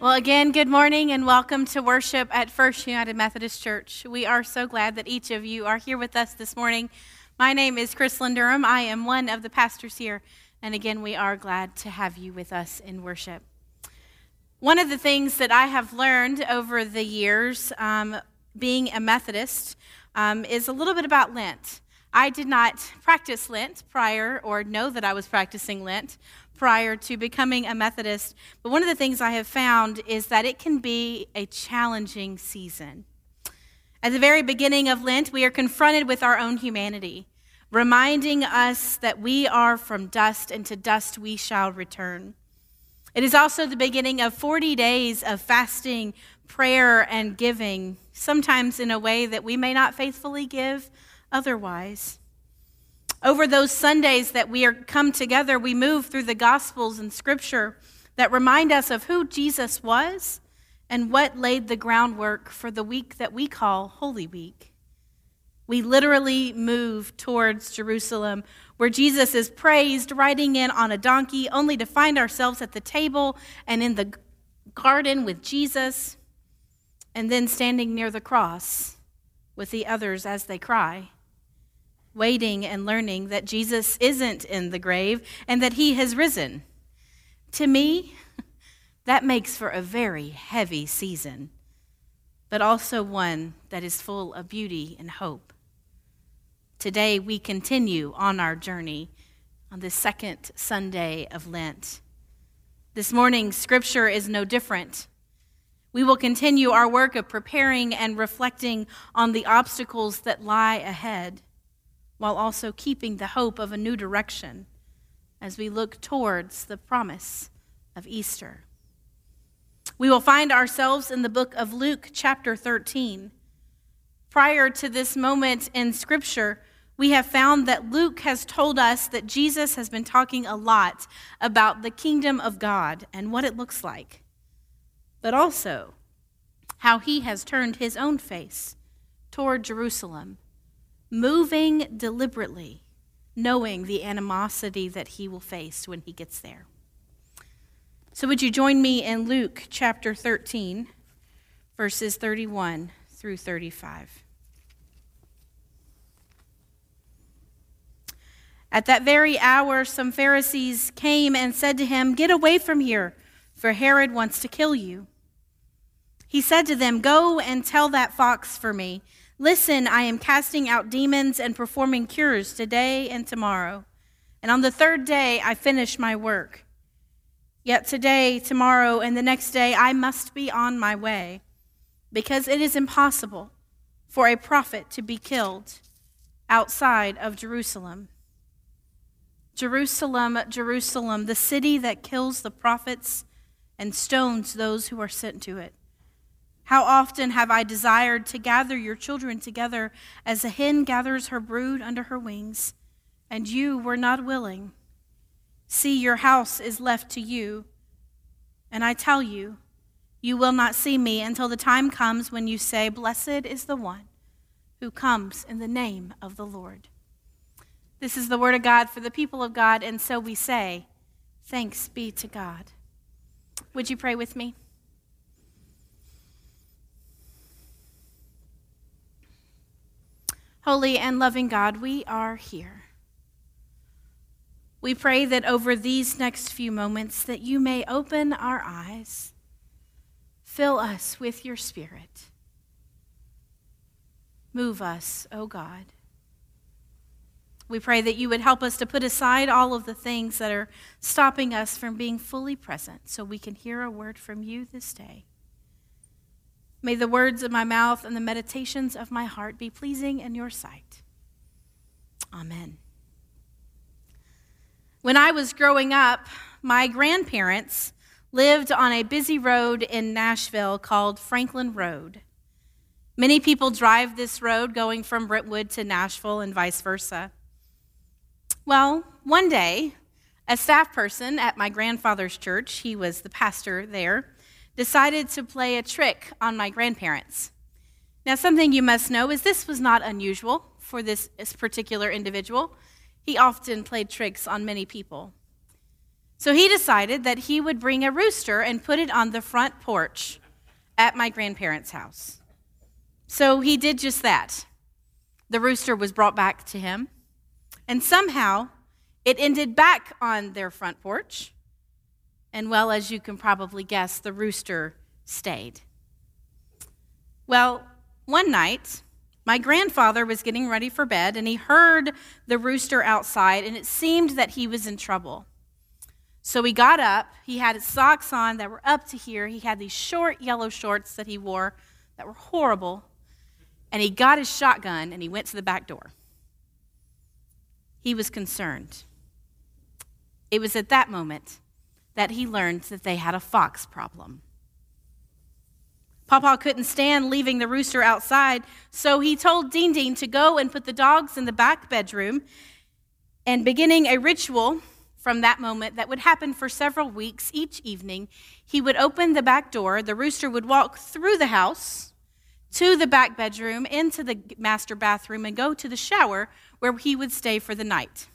Well, again, good morning and welcome to worship at First United Methodist Church. We are so glad that each of you are here with us this morning. My name is Chris Durham. I am one of the pastors here. And again, we are glad to have you with us in worship. One of the things that I have learned over the years, um, being a Methodist, um, is a little bit about Lent. I did not practice Lent prior or know that I was practicing Lent prior to becoming a Methodist. But one of the things I have found is that it can be a challenging season. At the very beginning of Lent, we are confronted with our own humanity, reminding us that we are from dust and to dust we shall return. It is also the beginning of 40 days of fasting, prayer, and giving, sometimes in a way that we may not faithfully give otherwise. Over those Sundays that we are come together, we move through the Gospels and Scripture that remind us of who Jesus was and what laid the groundwork for the week that we call Holy Week. We literally move towards Jerusalem, where Jesus is praised, riding in on a donkey, only to find ourselves at the table and in the garden with Jesus, and then standing near the cross with the others as they cry waiting and learning that Jesus isn't in the grave and that he has risen. To me, that makes for a very heavy season, but also one that is full of beauty and hope. Today, we continue on our journey on the second Sunday of Lent. This morning's scripture is no different. We will continue our work of preparing and reflecting on the obstacles that lie ahead while also keeping the hope of a new direction as we look towards the promise of Easter. We will find ourselves in the book of Luke, chapter 13. Prior to this moment in Scripture, we have found that Luke has told us that Jesus has been talking a lot about the kingdom of God and what it looks like, but also how he has turned his own face toward Jerusalem moving deliberately, knowing the animosity that he will face when he gets there. So, would you join me in Luke chapter 13, verses 31 through 35? At that very hour, some Pharisees came and said to him, Get away from here, for Herod wants to kill you. He said to them, Go and tell that fox for me. Listen, I am casting out demons and performing cures today and tomorrow. And on the third day, I finish my work. Yet today, tomorrow, and the next day, I must be on my way, because it is impossible for a prophet to be killed outside of Jerusalem. Jerusalem, Jerusalem, the city that kills the prophets and stones those who are sent to it. How often have I desired to gather your children together as a hen gathers her brood under her wings, and you were not willing. See, your house is left to you. And I tell you, you will not see me until the time comes when you say, Blessed is the one who comes in the name of the Lord. This is the word of God for the people of God, and so we say, Thanks be to God. Would you pray with me? Holy and loving God, we are here. We pray that over these next few moments that you may open our eyes. Fill us with your spirit. Move us, O oh God. We pray that you would help us to put aside all of the things that are stopping us from being fully present so we can hear a word from you this day. May the words of my mouth and the meditations of my heart be pleasing in your sight. Amen. When I was growing up, my grandparents lived on a busy road in Nashville called Franklin Road. Many people drive this road going from Brentwood to Nashville and vice versa. Well, one day, a staff person at my grandfather's church, he was the pastor there, decided to play a trick on my grandparents. Now, something you must know is this was not unusual for this, particular individual. He often played tricks on many people. So he decided that he would bring a rooster and put it on the front porch at my grandparents' house. So he did just that. The rooster was brought back to him, and somehow it ended back on their front porch. And well, as you can probably guess, the rooster stayed. Well, one night, my grandfather was getting ready for bed and he heard the rooster outside, and it seemed that he was in trouble. So he got up. He had his socks on that were up to here. He had these short yellow shorts that he wore that were horrible. And he got his shotgun and he went to the back door. He was concerned. It was at that moment that he learned that they had a fox problem. Papa couldn't stand leaving the rooster outside, so he told Dean Dean to go and put the dogs in the back bedroom. And beginning a ritual from that moment that would happen for several weeks each evening, he would open the back door. The rooster would walk through the house to the back bedroom, into the master bathroom, and go to the shower where he would stay for the night.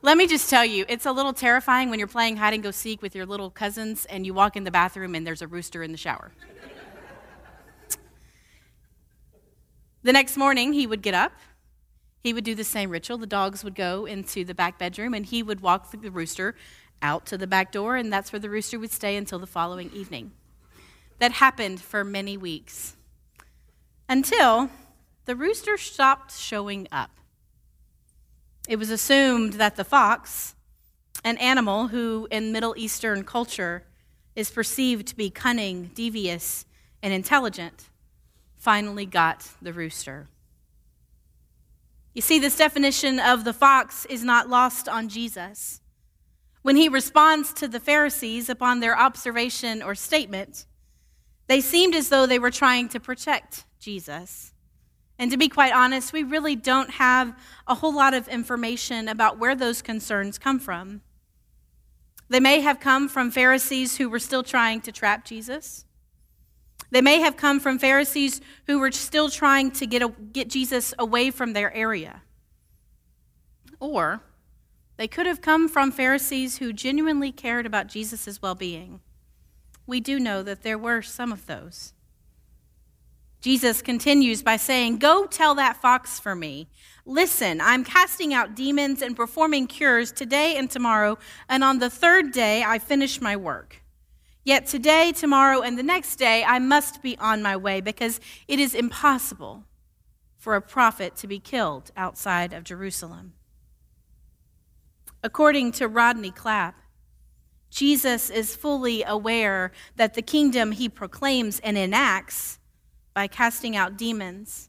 Let me just tell you, it's a little terrifying when you're playing hide and go seek with your little cousins and you walk in the bathroom and there's a rooster in the shower. the next morning, he would get up. He would do the same ritual. The dogs would go into the back bedroom and he would walk the rooster out to the back door, and that's where the rooster would stay until the following evening. That happened for many weeks until the rooster stopped showing up. It was assumed that the fox, an animal who in Middle Eastern culture is perceived to be cunning, devious, and intelligent, finally got the rooster. You see, this definition of the fox is not lost on Jesus. When he responds to the Pharisees upon their observation or statement, they seemed as though they were trying to protect Jesus. And to be quite honest, we really don't have a whole lot of information about where those concerns come from. They may have come from Pharisees who were still trying to trap Jesus. They may have come from Pharisees who were still trying to get, a, get Jesus away from their area. Or they could have come from Pharisees who genuinely cared about Jesus' well being. We do know that there were some of those. Jesus continues by saying, Go tell that fox for me. Listen, I'm casting out demons and performing cures today and tomorrow, and on the third day I finish my work. Yet today, tomorrow, and the next day I must be on my way because it is impossible for a prophet to be killed outside of Jerusalem. According to Rodney Clapp, Jesus is fully aware that the kingdom he proclaims and enacts by casting out demons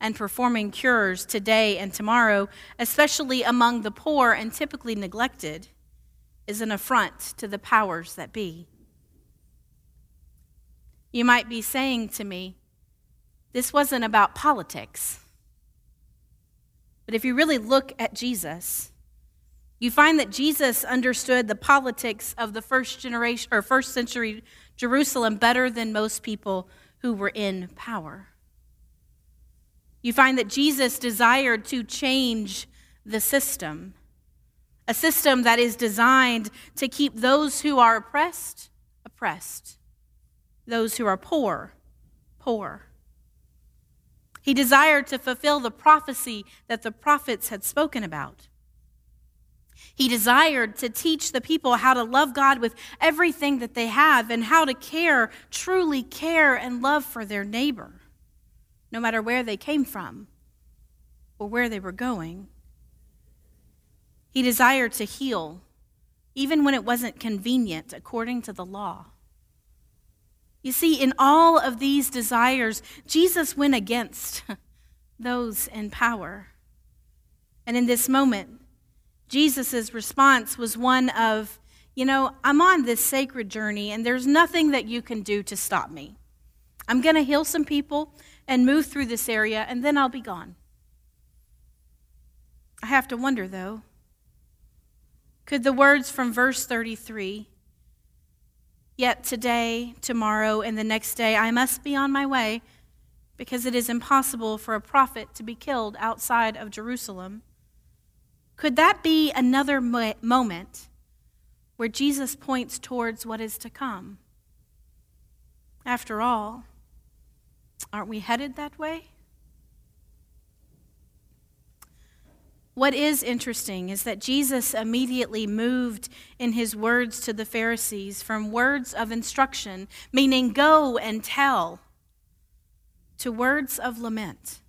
and performing cures today and tomorrow, especially among the poor and typically neglected, is an affront to the powers that be. You might be saying to me, this wasn't about politics. But if you really look at Jesus, you find that Jesus understood the politics of the first generation or first century Jerusalem better than most people who were in power. You find that Jesus desired to change the system, a system that is designed to keep those who are oppressed, oppressed, those who are poor, poor. He desired to fulfill the prophecy that the prophets had spoken about. He desired to teach the people how to love God with everything that they have and how to care, truly care and love for their neighbor, no matter where they came from or where they were going. He desired to heal, even when it wasn't convenient according to the law. You see, in all of these desires, Jesus went against those in power. And in this moment, Jesus' response was one of, you know, I'm on this sacred journey and there's nothing that you can do to stop me. I'm going to heal some people and move through this area and then I'll be gone. I have to wonder, though, could the words from verse 33 Yet today, tomorrow, and the next day I must be on my way, because it is impossible for a prophet to be killed outside of Jerusalem. Could that be another mo- moment where Jesus points towards what is to come? After all, aren't we headed that way? What is interesting is that Jesus immediately moved in his words to the Pharisees from words of instruction, meaning go and tell, to words of lament.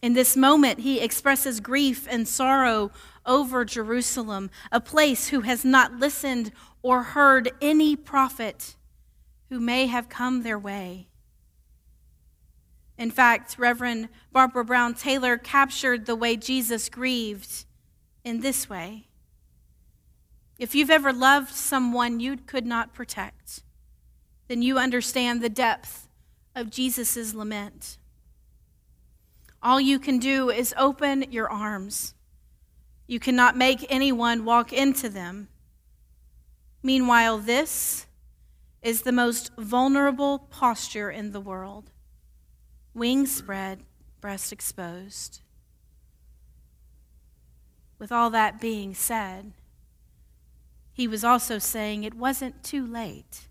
In this moment, he expresses grief and sorrow over Jerusalem, a place who has not listened or heard any prophet who may have come their way. In fact, Reverend Barbara Brown Taylor captured the way Jesus grieved in this way. If you've ever loved someone you could not protect, then you understand the depth of Jesus' lament. All you can do is open your arms. You cannot make anyone walk into them. Meanwhile, this is the most vulnerable posture in the world wings spread, breast exposed. With all that being said, he was also saying it wasn't too late.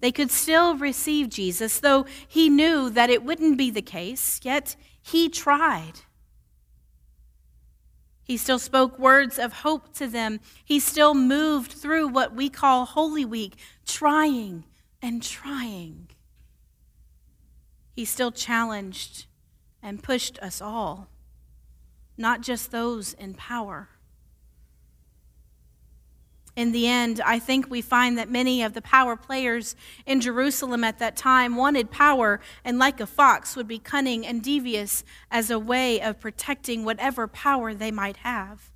They could still receive Jesus, though he knew that it wouldn't be the case, yet he tried. He still spoke words of hope to them. He still moved through what we call Holy Week, trying and trying. He still challenged and pushed us all, not just those in power. In the end, I think we find that many of the power players in Jerusalem at that time wanted power and, like a fox, would be cunning and devious as a way of protecting whatever power they might have,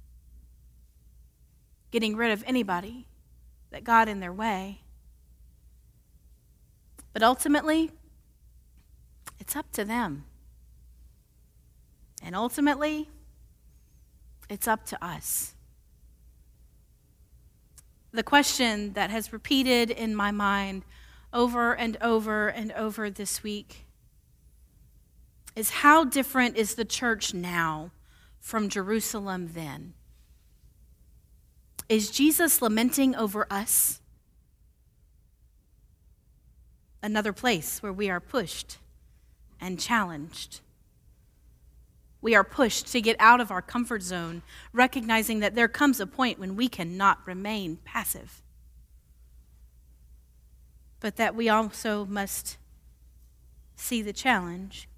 getting rid of anybody that got in their way. But ultimately, it's up to them. And ultimately, it's up to us. The question that has repeated in my mind over and over and over this week is how different is the church now from Jerusalem then? Is Jesus lamenting over us? Another place where we are pushed and challenged. We are pushed to get out of our comfort zone, recognizing that there comes a point when we cannot remain passive. But that we also must see the challenge.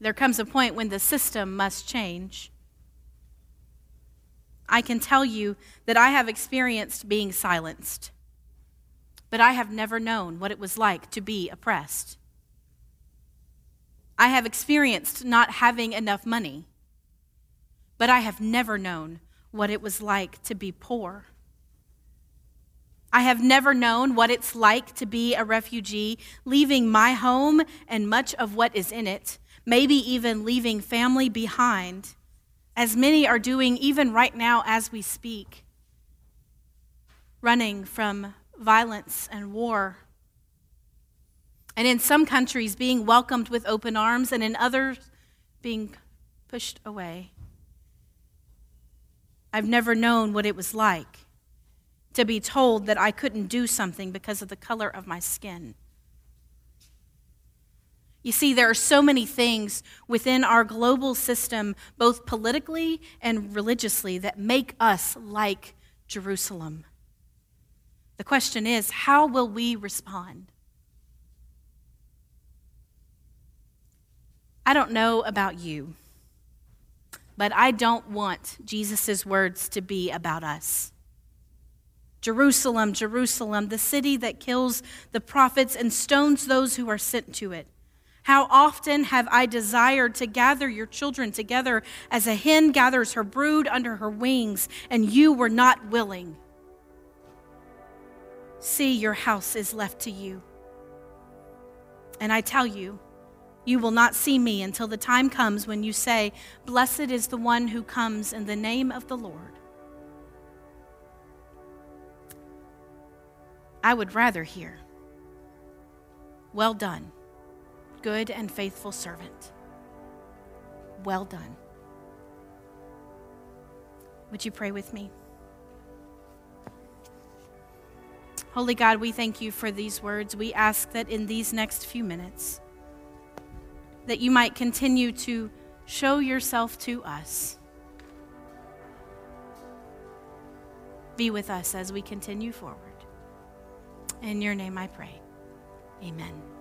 There comes a point when the system must change. I can tell you that I have experienced being silenced, but I have never known what it was like to be oppressed. I have experienced not having enough money, but I have never known what it was like to be poor. I have never known what it's like to be a refugee, leaving my home and much of what is in it, maybe even leaving family behind, as many are doing even right now as we speak, running from violence and war and in some countries, being welcomed with open arms, and in others, being pushed away. I've never known what it was like to be told that I couldn't do something because of the color of my skin. You see, there are so many things within our global system, both politically and religiously, that make us like Jerusalem. The question is how will we respond? I don't know about you, but I don't want Jesus' words to be about us. Jerusalem, Jerusalem, the city that kills the prophets and stones those who are sent to it. How often have I desired to gather your children together as a hen gathers her brood under her wings, and you were not willing. See, your house is left to you. And I tell you, you will not see me until the time comes when you say, Blessed is the one who comes in the name of the Lord. I would rather hear, Well done good and faithful servant. Well done. Would you pray with me? Holy God, we thank you for these words. We ask that in these next few minutes that you might continue to show yourself to us. Be with us as we continue forward. In your name I pray. Amen.